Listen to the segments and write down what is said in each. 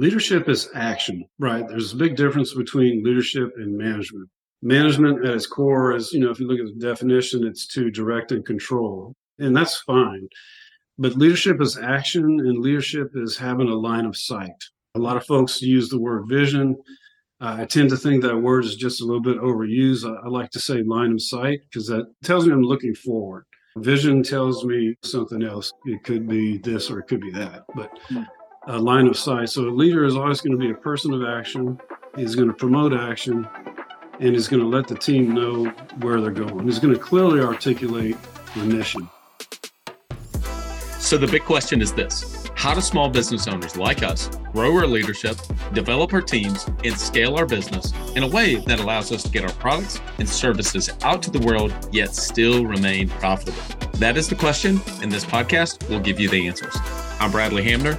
Leadership is action, right? There's a big difference between leadership and management. Management at its core is, you know, if you look at the definition, it's to direct and control, and that's fine. But leadership is action, and leadership is having a line of sight. A lot of folks use the word vision. Uh, I tend to think that word is just a little bit overused. I, I like to say line of sight because that tells me I'm looking forward. Vision tells me something else. It could be this or it could be that, but a line of sight. So a leader is always going to be a person of action. He's going to promote action and he's going to let the team know where they're going. He's going to clearly articulate the mission. So the big question is this How do small business owners like us grow our leadership, develop our teams, and scale our business in a way that allows us to get our products and services out to the world, yet still remain profitable? That is the question, and this podcast will give you the answers. I'm Bradley Hamner,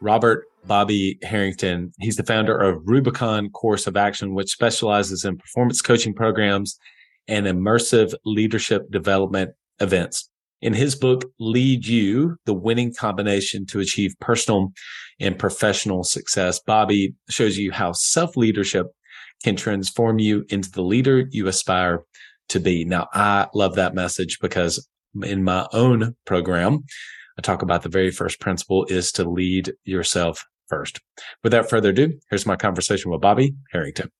Robert Bobby Harrington. He's the founder of Rubicon Course of Action, which specializes in performance coaching programs and immersive leadership development events. In his book, Lead You, the winning combination to achieve personal and professional success, Bobby shows you how self leadership can transform you into the leader you aspire to be. Now, I love that message because in my own program, I talk about the very first principle is to lead yourself first. Without further ado, here's my conversation with Bobby Harrington.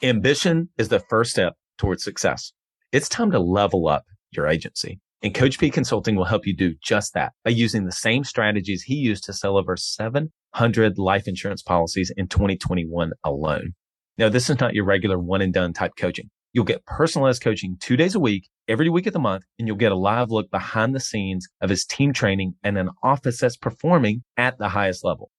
Ambition is the first step towards success. It's time to level up your agency. And Coach P Consulting will help you do just that by using the same strategies he used to sell over 700 life insurance policies in 2021 alone. Now, this is not your regular one and done type coaching. You'll get personalized coaching two days a week, every week of the month, and you'll get a live look behind the scenes of his team training and an office that's performing at the highest level.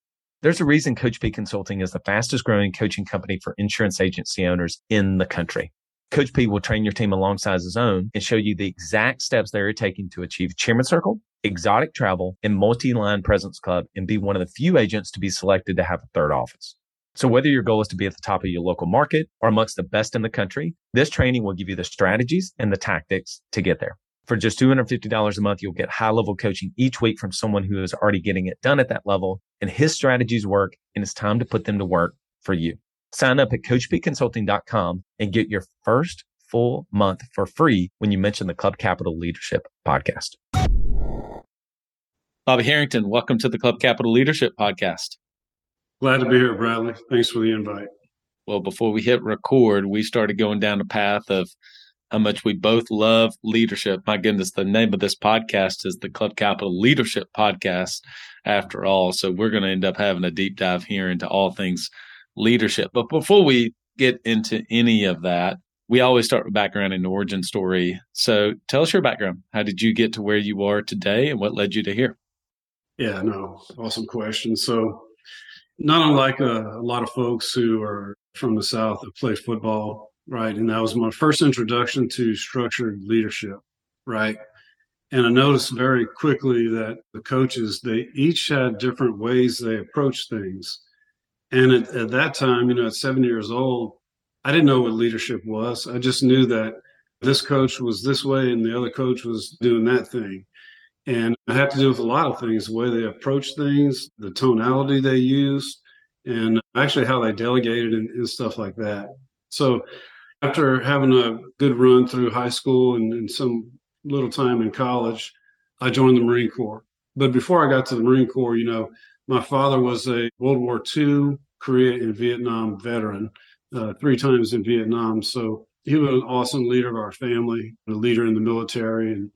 There's a reason Coach P Consulting is the fastest growing coaching company for insurance agency owners in the country. Coach P will train your team alongside his own and show you the exact steps they're taking to achieve Chairman Circle, exotic travel, and multi-line President's Club and be one of the few agents to be selected to have a third office. So whether your goal is to be at the top of your local market or amongst the best in the country, this training will give you the strategies and the tactics to get there. For just $250 a month, you'll get high level coaching each week from someone who is already getting it done at that level and his strategies work and it's time to put them to work for you. Sign up at coachpconsulting.com and get your first full month for free when you mention the Club Capital Leadership podcast. Bobby Harrington, welcome to the Club Capital Leadership podcast. Glad to be here, Bradley. Thanks for the invite. Well, before we hit record, we started going down the path of how much we both love leadership. My goodness, the name of this podcast is the Club Capital Leadership Podcast, after all. So we're going to end up having a deep dive here into all things leadership. But before we get into any of that, we always start with background and origin story. So tell us your background. How did you get to where you are today and what led you to here? Yeah, no, awesome question. So not unlike a, a, lot of folks who are from the South that play football, right? And that was my first introduction to structured leadership, right? And I noticed very quickly that the coaches, they each had different ways they approached things. And at, at that time, you know, at seven years old, I didn't know what leadership was. I just knew that this coach was this way and the other coach was doing that thing. And it had to do with a lot of things the way they approach things, the tonality they used, and actually how they delegated and, and stuff like that. So, after having a good run through high school and, and some little time in college, I joined the Marine Corps. But before I got to the Marine Corps, you know, my father was a World War II, Korea, and Vietnam veteran, uh, three times in Vietnam. So he was an awesome leader of our family, a leader in the military, and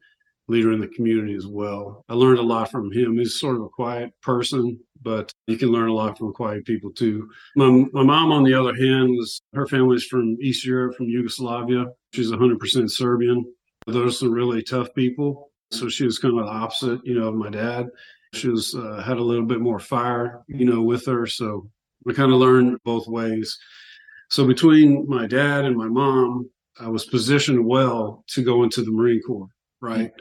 leader in the community as well. I learned a lot from him. He's sort of a quiet person, but you can learn a lot from quiet people too. My, my mom, on the other hand, was her family's from East Europe, from Yugoslavia. She's 100% Serbian. Those are some really tough people. So she was kind of the opposite, you know, of my dad. She was uh, had a little bit more fire, you know, with her. So we kind of learned both ways. So between my dad and my mom, I was positioned well to go into the Marine Corps, right?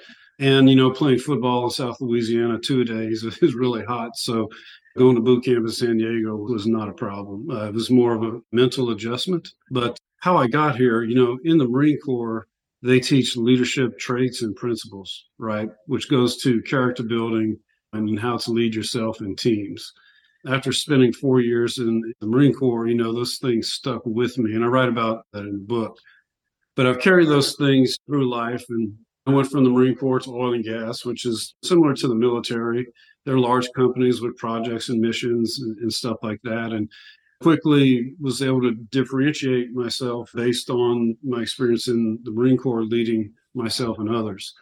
And you know, playing football in South Louisiana two days is really hot. So going to boot camp in San Diego was not a problem. Uh, it was more of a mental adjustment. But how I got here, you know, in the Marine Corps, they teach leadership traits and principles, right? Which goes to character building and how to lead yourself in teams. After spending four years in the Marine Corps, you know, those things stuck with me. And I write about that in the book. But I've carried those things through life. And I went from the Marine Corps to oil and gas, which is similar to the military. They're large companies with projects and missions and, and stuff like that. And quickly was able to differentiate myself based on my experience in the Marine Corps leading myself and others.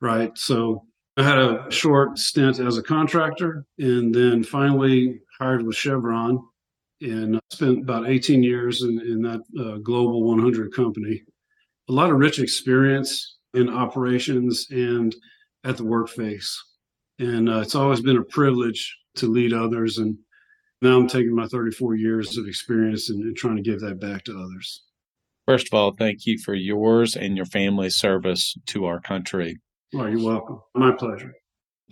Right. So I had a short stint as a contractor and then finally hired with Chevron and spent about 18 years in, in that uh, global 100 company. A lot of rich experience in operations and at the workface. And uh, it's always been a privilege to lead others and now I'm taking my 34 years of experience and, and trying to give that back to others. First of all, thank you for yours and your family's service to our country. Well, you're welcome. My pleasure.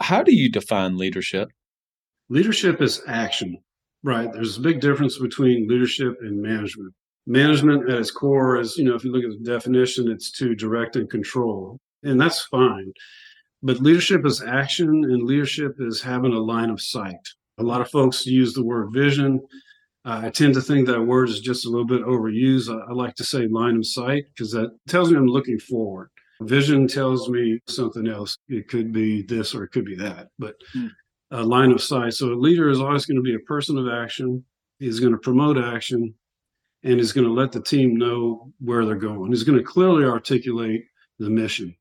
How do you define leadership? Leadership is action, right? There's a big difference between leadership and management. Management at its core is, you know, if you look at the definition, it's to direct and control, and that's fine. But leadership is action, and leadership is having a line of sight. A lot of folks use the word vision. Uh, I tend to think that word is just a little bit overused. I, I like to say line of sight because that tells me I'm looking forward. Vision tells me something else. It could be this or it could be that, but mm. a line of sight. So a leader is always going to be a person of action. He's going to promote action and is going to let the team know where they're going. He's going to clearly articulate the mission.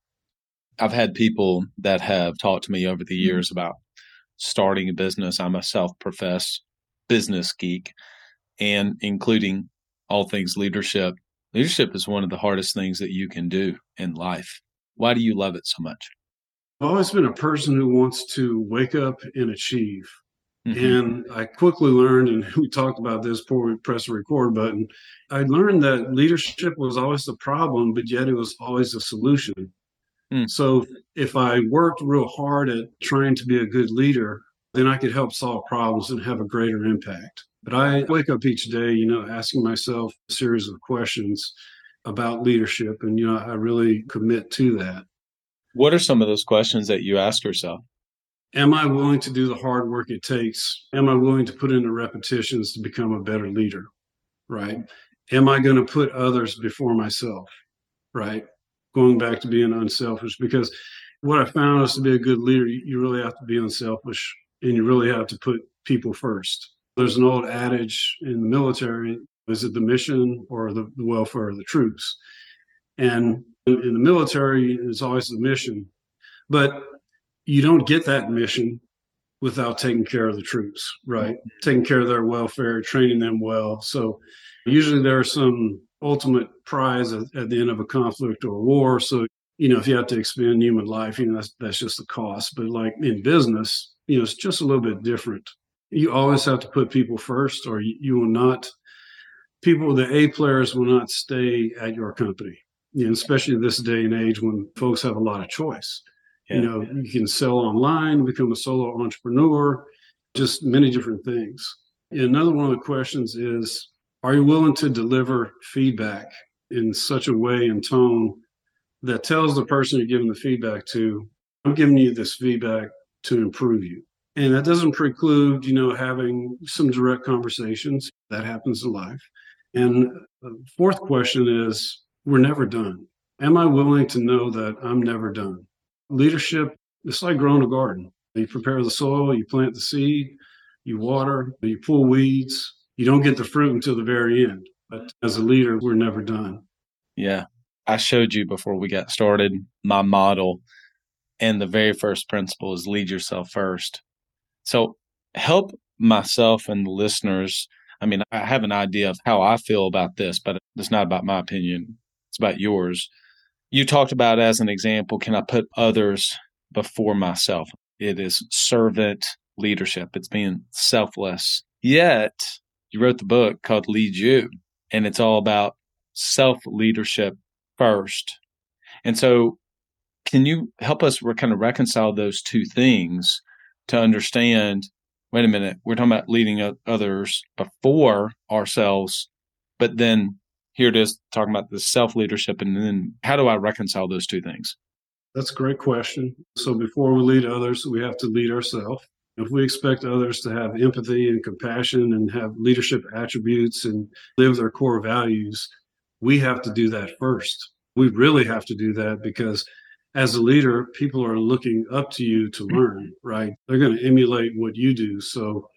I've had people that have talked to me over the hmm. years about starting a business. I'm a self professed business geek and including all things leadership. Leadership is one of the hardest things that you can do in life. Why do you love it so much? I've always been a person who wants to wake up and achieve. Mm-hmm. And I quickly learned, and we talked about this before we press the record button. I learned that leadership was always the problem, but yet it was always the solution. Mm. So if I worked real hard at trying to be a good leader, then I could help solve problems and have a greater impact. But I wake up each day, you know, asking myself a series of questions about leadership. And, you know, I really commit to that. What are some of those questions that you ask yourself? Am I willing to do the hard work it takes? Am I willing to put in the repetitions to become a better leader? Right. Am I going to put others before myself? Right going back to being unselfish because what I found is to be a good leader, you really have to be unselfish and you really have to put people first. There's an old adage in the military is it the mission or the, welfare of the troops? And in the military, it's always the mission. But you don't get that mission without taking care of the troops, right? Taking care of their welfare, training them well. So usually there are some ultimate prize at, at, the end of a conflict or a war. So, you know, if you have to expend human life, you know, that's, that's just the cost. But like in business, you know, it's just a little bit different. You always have to put people first, or you, you will not, people, the A players will not stay at your company, you know, especially this day and age when folks have a lot of choice. Yeah. You know, you can sell online, become a solo entrepreneur, just many different things. Another one of the questions is are you willing to deliver feedback in such a way and tone that tells the person you're giving the feedback to, I'm giving you this feedback to improve you? And that doesn't preclude, you know, having some direct conversations. That happens in life. And the fourth question is, we're never done. Am I willing to know that I'm never done? Leadership, it's like growing a garden. You prepare the soil, you plant the seed, you water, you pull weeds, you don't get the fruit until the very end. But as a leader, we're never done. Yeah. I showed you before we got started my model. And the very first principle is lead yourself first. So help myself and the listeners. I mean, I have an idea of how I feel about this, but it's not about my opinion. It's about yours. You talked about as an example, can I put others before myself? it is servant leadership, it's being selfless. Yet, you wrote the book called Lead You, and it's all about self leadership first. And so, can you help us kind of reconcile those two things to understand? Wait a minute, we're talking about leading others before ourselves, but then here it is talking about the self leadership. And then how do I reconcile those two things? That's a great question. So before we lead others, we have to lead ourselves. If we expect others to have empathy and compassion and have leadership attributes and live their core values, we have to do that first. We really have to do that because as a leader, people are looking up to you to learn, right? They're going to emulate what you do. So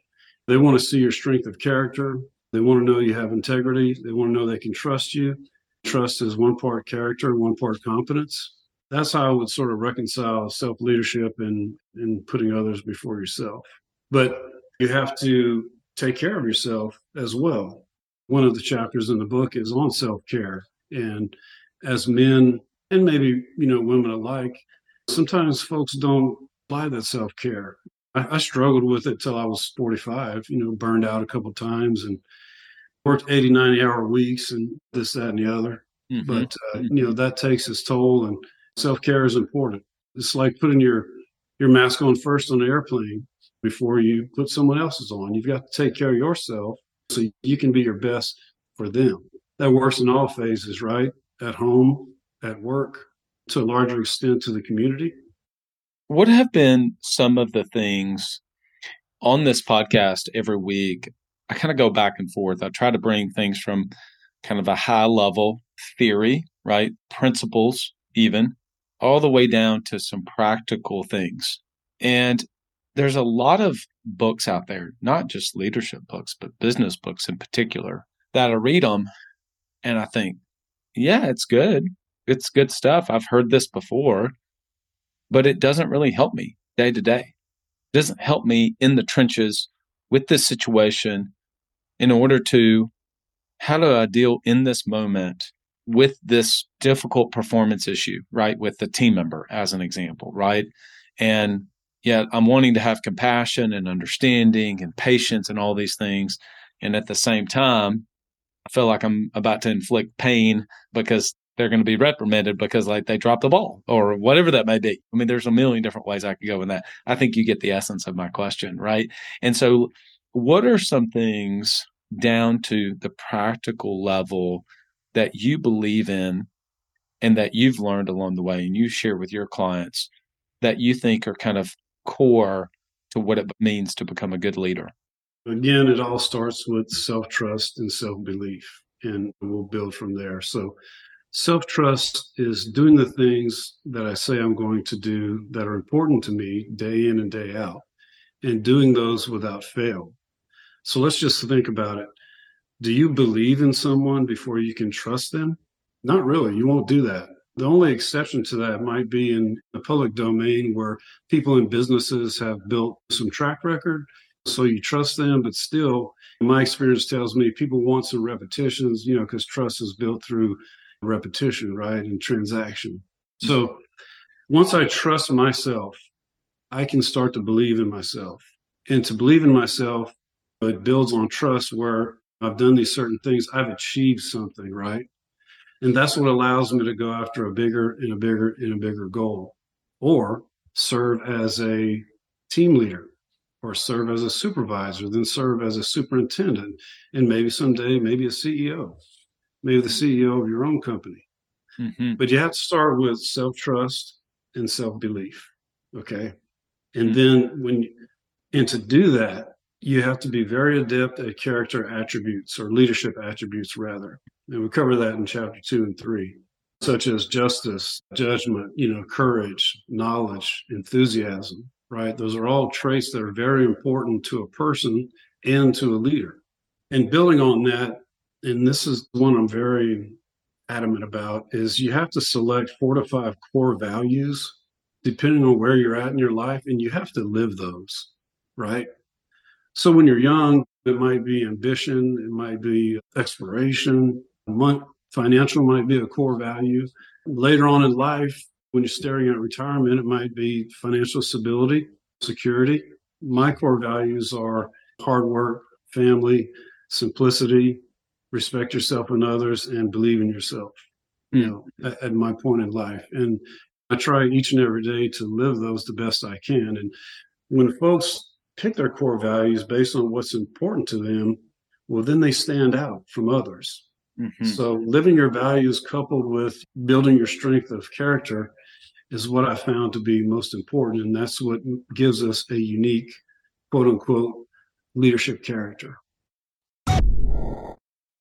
they want to see your strength of character. They want to know you have integrity. They want to know they can trust you. Trust is one part character, one part competence that's how I would sort of reconcile self leadership and and putting others before yourself. But you have to take care of yourself as well. One of the chapters in the book is on self care, and as men and maybe you know women alike, sometimes folks don't apply that self care. I, I, struggled with it till I was 45. You know, burned out a couple times and worked 80, 90 hour weeks and this, that, and the other. Mm-hmm. But uh, you know that takes its toll and self care is important. It's like putting your your mask on first on the airplane before you put someone else's on. You've got to take care of yourself so you can be your best for them. That works in all phases, right? At home, at work, to a larger extent to the community. What have been some of the things on this podcast every week? I kind of go back and forth. I try to bring things from kind of a high level theory, right? Principles, even, all the way down to some practical things. And there's a lot of books out there, not just leadership books, but business books in particular, that I read them and I think, yeah, it's good. It's good stuff. I've heard this before, but it doesn't really help me day to day. It doesn't help me in the trenches with this situation in order to how do I deal in this moment with this difficult performance issue, right? With the team member, as an example, right? And yet I'm wanting to have compassion and understanding and patience and all these things. And at the same time, I feel like I'm about to inflict pain because they're going to be reprimanded because like they dropped the ball or whatever that may be. I mean, there's a million different ways I could go in that. I think you get the essence of my question, right? And so what are some things down to the practical level that you believe in and that you've learned along the way and you share with your clients that you think are kind of core to what it means to become a good leader? Again, it all starts with self trust and self belief, and we'll build from there. So, self trust is doing the things that I say I'm going to do that are important to me day in and day out, and doing those without fail. So, let's just think about it do you believe in someone before you can trust them? Not really. You won't do that. The only exception to that might be in the public domain where people and businesses have built some track record. So you trust them, but still, my experience tells me people want some repetitions, you know, because trust is built through repetition, right? And transaction. Mm-hmm. So once I trust myself, I can start to believe in myself. And to believe in myself, it builds on trust where I've done these certain things, I've achieved something, right? And that's what allows me to go after a bigger and a bigger and a bigger goal, or serve as a team leader, or serve as a supervisor, then serve as a superintendent, and maybe someday, maybe a CEO, maybe the CEO of your own company. Mm-hmm. But you have to start with self trust and self belief. Okay. And mm-hmm. then when, you, and to do that, you have to be very adept at character attributes or leadership attributes, rather. And we cover that in chapter two and three, such as justice, judgment, you know, courage, knowledge, enthusiasm, right? Those are all traits that are very important to a person and to a leader. And building on that, and this is one I'm very adamant about, is you have to select four to five core values depending on where you're at in your life, and you have to live those, right? So when you're young, it might be ambition, it might be exploration, financial might be a core value. Later on in life, when you're staring at retirement, it might be financial stability. security. My core values are hard work, family, simplicity, respect yourself and others, and believe in yourself. You know, at, at my point in life, and I try each and every day to live those the best I can. And when folks pick their core values based on what's important to them, well, then they stand out from others. Mm-hmm. So living your values coupled with building your strength of character is what I found to be most important. And that's what gives us a unique, quote unquote, leadership character.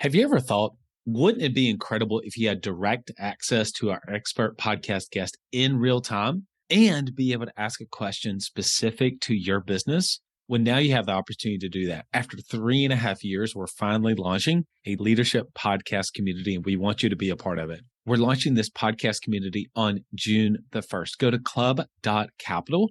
Have you ever thought, wouldn't it be incredible if you had direct access to our expert podcast guest in real time and be able to ask a question specific to your business? Well, now you have the opportunity to do that. After three and a half years, we're finally launching a leadership podcast community, and we want you to be a part of it. We're launching this podcast community on June the 1st. Go to club.capital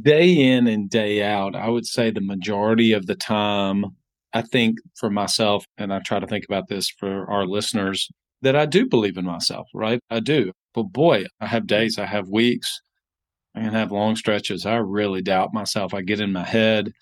day in and day out, I would say the majority of the time, I think for myself, and I try to think about this for our listeners, that I do believe in myself, right? I do. But boy, I have days, I have weeks, I can have long stretches. I really doubt myself. I get in my head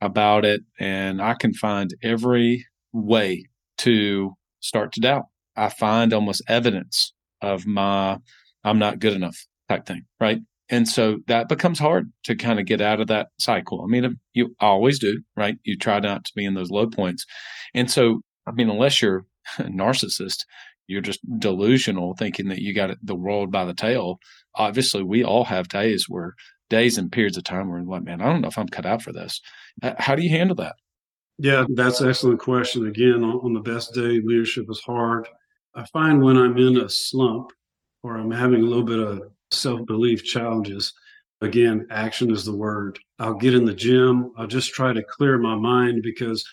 about it, and I can find every way to start to doubt. I find almost evidence of my I'm not good enough type thing, right? And so that becomes hard to kind of get out of that cycle. I mean, you always do, right? You try not to be in those low points. And so, I mean, unless you're a narcissist, you're just delusional thinking that you got the world by the tail. Obviously, we all have days where days and periods of time where like, man, I don't know if I'm cut out for this. How do you handle that? Yeah, that's an excellent question. Again, on the best day, leadership is hard. I find when I'm in a slump or I'm having a little bit of self belief challenges. Again, action is the word. I'll get in the gym. I'll just try to clear my mind because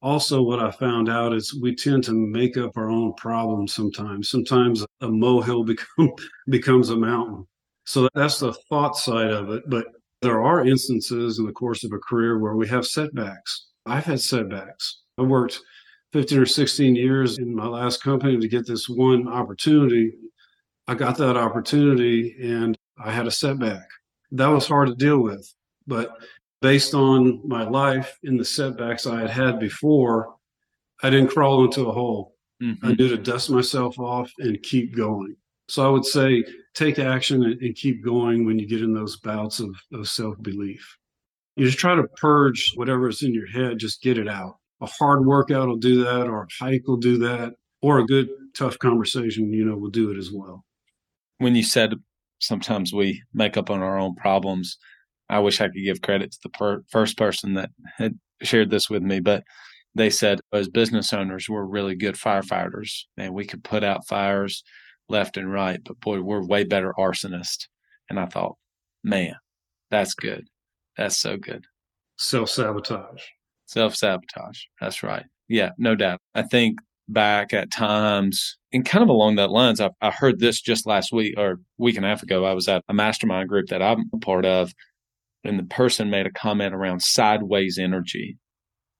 also what I found out is we tend to make up our own problems sometimes. Sometimes a molehill become, becomes a mountain. So that's the thought side of it. But there are instances in the course of a career where we have setbacks. I've had setbacks. I worked 15 or 16 years in my last company to get this one opportunity I got that opportunity and I had a setback. That was hard to deal with. But based on my life and the setbacks I had had before, I didn't crawl into a hole. Mm-hmm. I knew to dust myself off and keep going. So I would say take action and, and keep going when you get in those bouts of, of self belief. You just try to purge whatever is in your head, just get it out. A hard workout will do that, or a hike will do that, or a good, tough conversation, you know, will do it as well when you said sometimes we make up on our own problems, I wish I could give credit to the per- first person that had shared this with me, but they said as business owners, we're really good firefighters and we could put out fires left and right, but boy, we're way better arsonists. And I thought, man, that's good. That's so good. Self sabotage. Self sabotage. That's right. Yeah, no doubt. I think back at times and kind of along that lines, I, I heard this just last week or week and a half ago. I was at a mastermind group that I'm a part of, and the person made a comment around sideways energy.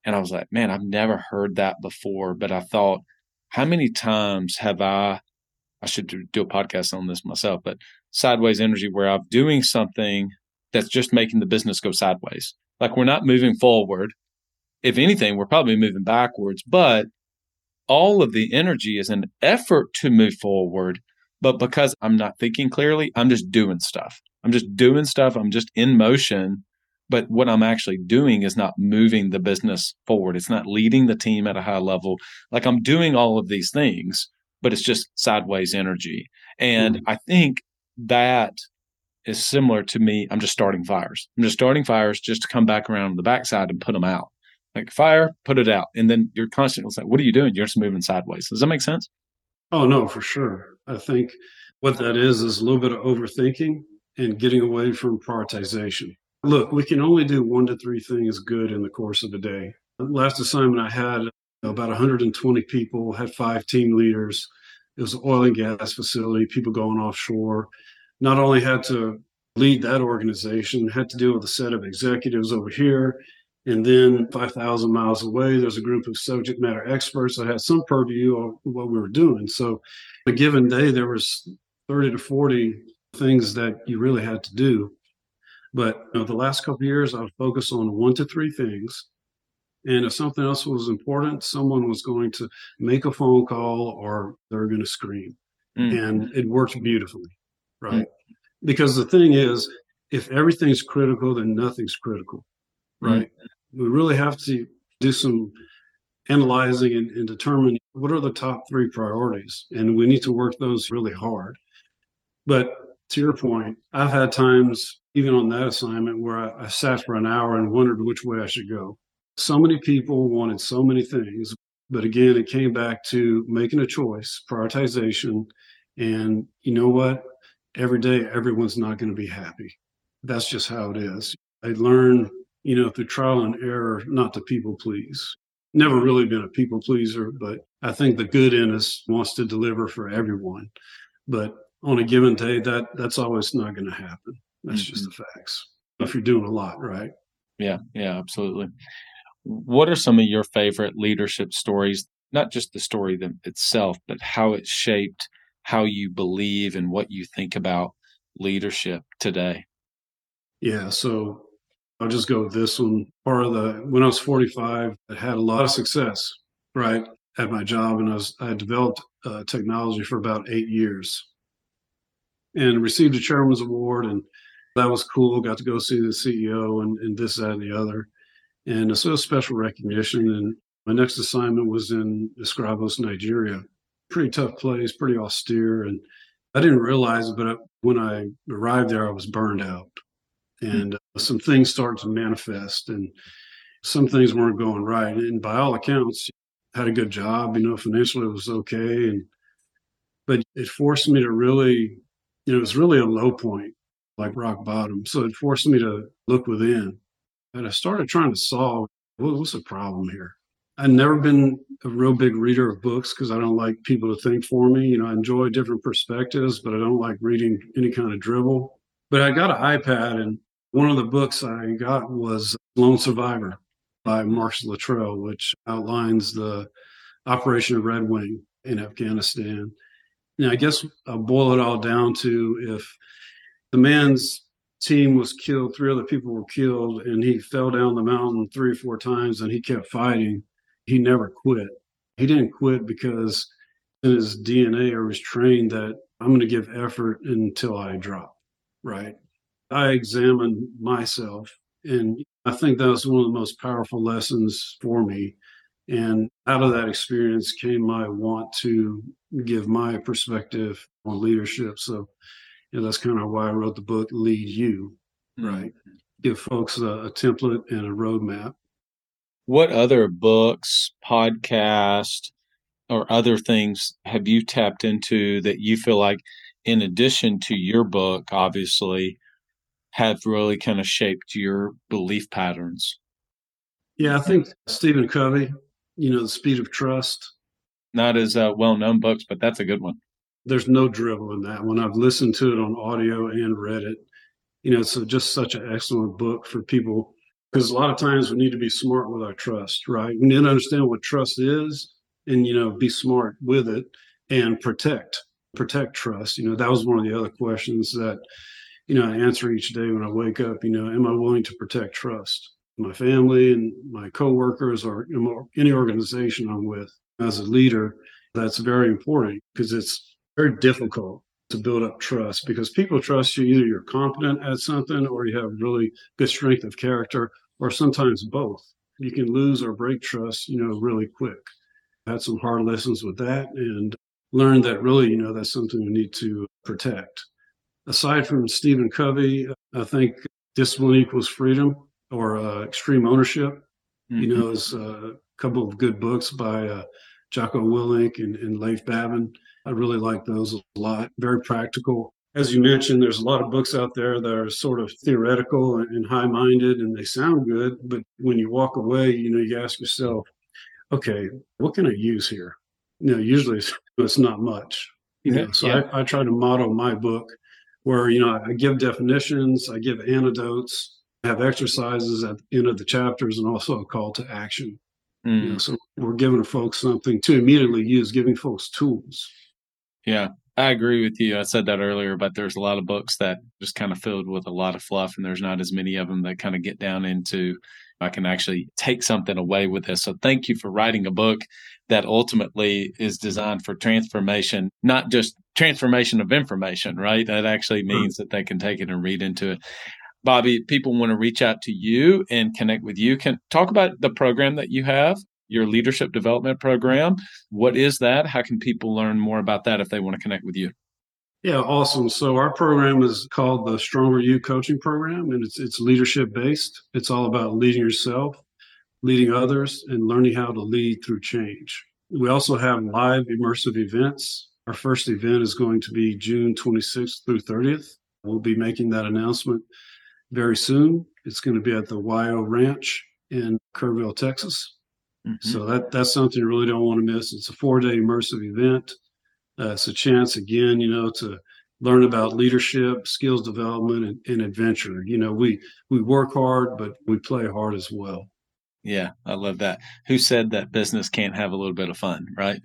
And I was like, man, I've never heard that before. But I thought, how many times have I, I should do a podcast on this myself, but sideways energy where I'm doing something that's just making the business go sideways. Like we're not moving forward. If anything, we're probably moving backwards, but all of the energy is an effort to move forward. But because I'm not thinking clearly, I'm just doing stuff. I'm just doing stuff. I'm just in motion. But what I'm actually doing is not moving the business forward. It's not leading the team at a high level. Like I'm doing all of these things, but it's just sideways energy. And mm-hmm. I think that is similar to me. I'm just starting fires. I'm just starting fires just to come back around the backside and put them out. Like fire, put it out. And then you're constantly like, what are you doing? You're just moving sideways. Does that make sense? Oh, no, for sure. I think what that is is a little bit of overthinking and getting away from prioritization. Look, we can only do one to three things good in the course of a day. Last assignment I had about 120 people, had five team leaders. It was an oil and gas facility, people going offshore. Not only had to lead that organization, had to deal with a set of executives over here. And then 5,000 miles away, there's a group of subject matter experts that had some purview of what we were doing. So a given day, there was 30 to 40 things that you really had to do. But you know, the last couple years, I would focus on one to three things. And if something else was important, someone was going to make a phone call or they're going to scream. Mm. And it worked beautifully. Right. Mm. Because the thing is, if everything's critical, then nothing's critical. Right. Mm. We really have to do some analyzing and, and determine what are the top three priorities. And we need to work those really hard. But to your point, I've had times, even on that assignment, where I, I, sat for an hour and wondered which way I should go. So many people wanted so many things. But again, it came back to making a choice, prioritization. And you know what? Every day, everyone's not going to be happy. That's just how it is. I learned, you know, through trial and error, not to people please. Never really been a people pleaser, but I think the good in us wants to deliver for everyone. But on a given day, that that's always not going to happen. That's mm-hmm. just the facts. If you're doing a lot, right? Yeah, yeah, absolutely. What are some of your favorite leadership stories? Not just the story itself, but how it shaped how you believe and what you think about leadership today. Yeah, so I'll just go with this one. Part of the when I was 45, I had a lot of success, right, at my job, and I was I developed uh, technology for about eight years. And received a chairman's award and that was cool got to go see the ceo and, and this that and the other. And so special recognition and my next assignment was in escravos nigeria. Pretty tough place pretty austere and i didn't realize it but when i arrived there i was burned out. And uh, some things started to manifest and some things weren't going right and by all accounts had a good job you know financially it was okay and but it forced me to really you know, it was really a low point, like rock bottom. So it forced me to look within. And I started trying to solve what, what's the problem here. I've never been a real big reader of books because I don't like people to think for me. You know, I enjoy different perspectives, but I don't like reading any kind of dribble. But I got an iPad, and one of the books I got was Lone Survivor by Marcus Luttrell, which outlines the Operation Red Wing in Afghanistan. And I guess I'll boil it all down to if the man's team was killed, three other people were killed, and he fell down the mountain three or four times and he kept fighting, he never quit. He didn't quit because in his DNA or was trained that I'm going to give effort until I drop, right? I examined myself, and I think that was one of the most powerful lessons for me and out of that experience came my want to give my perspective on leadership. So, you know, that's kind of why I wrote the book, Lead You, mm-hmm. right? Give folks a, a template and a roadmap. What other books, podcasts, or other things have you tapped into that you feel like, in addition to your book, obviously, have really kind of shaped your belief patterns? Yeah, I think Stephen Covey, you know, The Speed of Trust. Not as uh, well known books, but that's a good one. There's no drivel in that one. I've listened to it on audio and read it. You know, it's just such an excellent book for people because a lot of times we need to be smart with our trust, right? We need to understand what trust is and, you know, be smart with it and protect, protect trust. You know, that was one of the other questions that, you know, I answer each day when I wake up, you know, am I willing to protect trust? My family and my coworkers or any organization I'm with as a leader, that's very important because it's very difficult to build up trust because people trust you either you're competent at something or you have really good strength of character or sometimes both. You can lose or break trust, you know, really quick. I had some hard lessons with that and learned that really, you know, that's something we need to protect. Aside from Stephen Covey, I think discipline equals freedom or uh, extreme ownership. Mm-hmm. You know, is a couple of good books by uh, Jocko Willink and, and Leif Babin. I really like those a lot. Very practical as you mentioned, there's a lot of books out there that are sort of theoretical and high minded and they sound good. But when you walk away, you know, you ask yourself, okay, what can I use here? You know, usually it's, it's not much. You know, so yeah. I, I try to model my book where, you know, I give definitions, I give anecdotes, I have exercises at the end of the chapters and also a call to action. Mm. You know, so we're giving folks something to immediately use, giving folks tools. Yeah. I agree with you. I said that earlier, but there's a lot of books that just kind of filled with a lot of fluff, and there's not as many of them that kind of get down into I can actually take something away with this. So thank you for writing a book that ultimately is designed for transformation, not just transformation of information, right? That actually hmm. means that they can take it and read into it. Bobby, people want to reach out to you and connect with you. Can talk about the program that you have your leadership development program. What is that? How can people learn more about that if they want to connect with you? Yeah, awesome. So our program is called the Stronger You Coaching Program, and it's it's leadership based. It's all about leading yourself, leading others, and learning how to lead through change. We also have live immersive events. Our first event is going to be June 26th through 30th. We'll be making that announcement very soon. It's going to be at the YO Ranch in Kerrville, Texas. Mm-hmm. So that that's something you really don't want to miss. It's a four day immersive event. Uh, it's a chance again, you know, to learn about leadership, skills development, and, and adventure. You know, we we work hard, but we play hard as well. Yeah, I love that. Who said that business can't have a little bit of fun, right?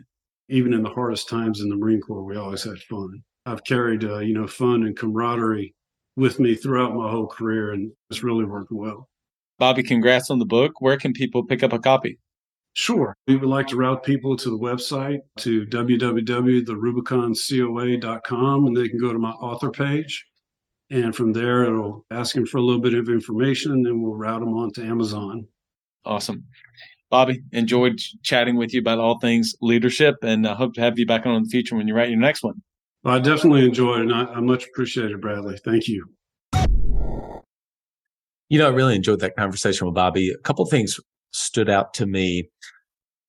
Even in the hardest times in the Marine Corps, we always had fun. I've carried, uh, you know, fun and camaraderie with me throughout my whole career, and it's really worked well. Bobby, congrats on the book. Where can people pick up a copy? Sure. We would like to route people to the website to www.therubiconcoa.com and they can go to my author page. And from there, it'll ask them for a little bit of information and then we'll route them on to Amazon. Awesome. Bobby, enjoyed chatting with you about all things leadership and I hope to have you back on in the future when you write your next one. Well, I definitely enjoyed it and I, I much appreciate it, Bradley. Thank you. You know, I really enjoyed that conversation with Bobby. A couple things stood out to me.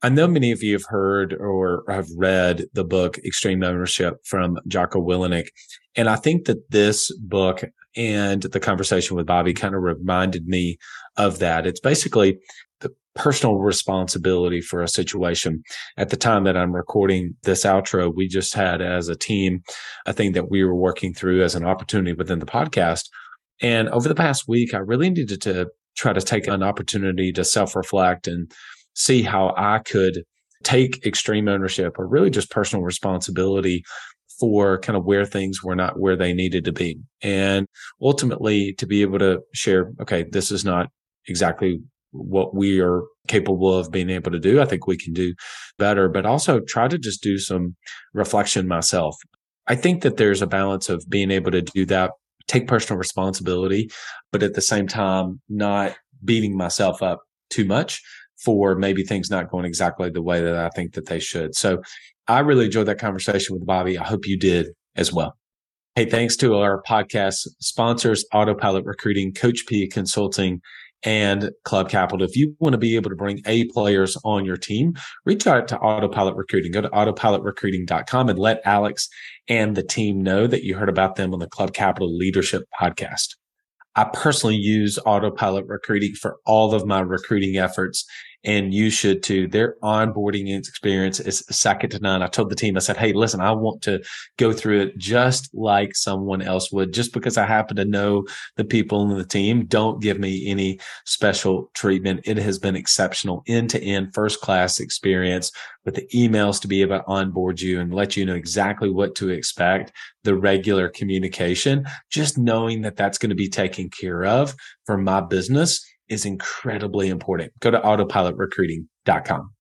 I know many of you have heard or have read the book Extreme Ownership from Jocko Willink. And I think that this book and the conversation with Bobby kind of reminded me of that. It's basically the personal responsibility for a situation. At the time that I'm recording this outro, we just had as a team a thing that we were working through as an opportunity within the podcast. And over the past week, I really needed to try to take an opportunity to self reflect and see how I could take extreme ownership or really just personal responsibility for kind of where things were not where they needed to be. And ultimately to be able to share, okay, this is not exactly what we are capable of being able to do. I think we can do better, but also try to just do some reflection myself. I think that there's a balance of being able to do that take personal responsibility, but at the same time, not beating myself up too much for maybe things not going exactly the way that I think that they should. So I really enjoyed that conversation with Bobby. I hope you did as well. Hey, thanks to our podcast sponsors, Autopilot Recruiting, Coach P Consulting, and Club Capital. If you want to be able to bring A players on your team, reach out to Autopilot Recruiting. Go to autopilotrecruiting.com and let Alex and the team know that you heard about them on the Club Capital Leadership Podcast. I personally use autopilot recruiting for all of my recruiting efforts and you should too. Their onboarding experience is second to none. I told the team, I said, Hey, listen, I want to go through it just like someone else would, just because I happen to know the people in the team. Don't give me any special treatment. It has been exceptional end to end first class experience with the emails to be able to onboard you and let you know exactly what to expect, the regular communication, just knowing that that's going to be taken care of for my business is incredibly important. Go to autopilotrecruiting.com.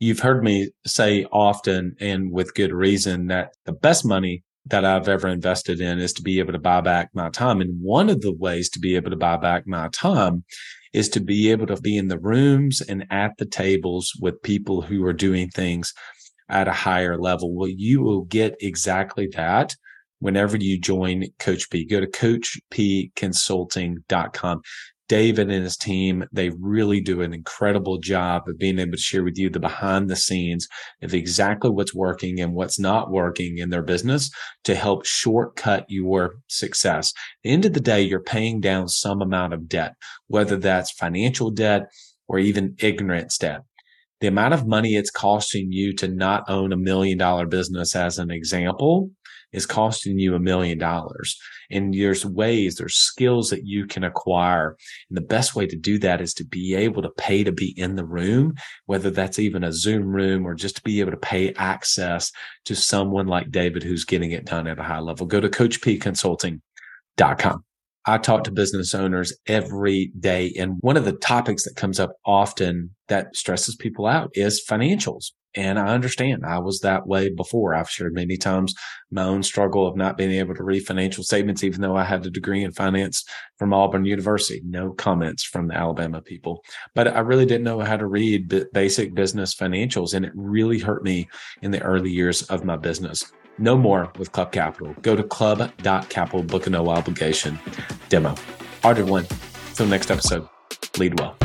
You've heard me say often and with good reason that the best money that I've ever invested in is to be able to buy back my time. And one of the ways to be able to buy back my time is to be able to be in the rooms and at the tables with people who are doing things at a higher level. Well, you will get exactly that whenever you join Coach P. Go to coachpconsulting.com. David and his team, they really do an incredible job of being able to share with you the behind the scenes of exactly what's working and what's not working in their business to help shortcut your success. At the end of the day, you're paying down some amount of debt, whether that's financial debt or even ignorance debt. The amount of money it's costing you to not own a million dollar business as an example is costing you a million dollars. And there's ways, there's skills that you can acquire. And the best way to do that is to be able to pay to be in the room, whether that's even a Zoom room or just to be able to pay access to someone like David who's getting it done at a high level. Go to coachpconsulting.com. I talk to business owners every day. And one of the topics that comes up often that stresses people out is financials. And I understand I was that way before. I've shared many times my own struggle of not being able to read financial statements, even though I had a degree in finance from Auburn University. No comments from the Alabama people, but I really didn't know how to read basic business financials. And it really hurt me in the early years of my business. No more with Club Capital. Go to club.capital, book a no obligation demo. Arden one. Till next episode, lead well.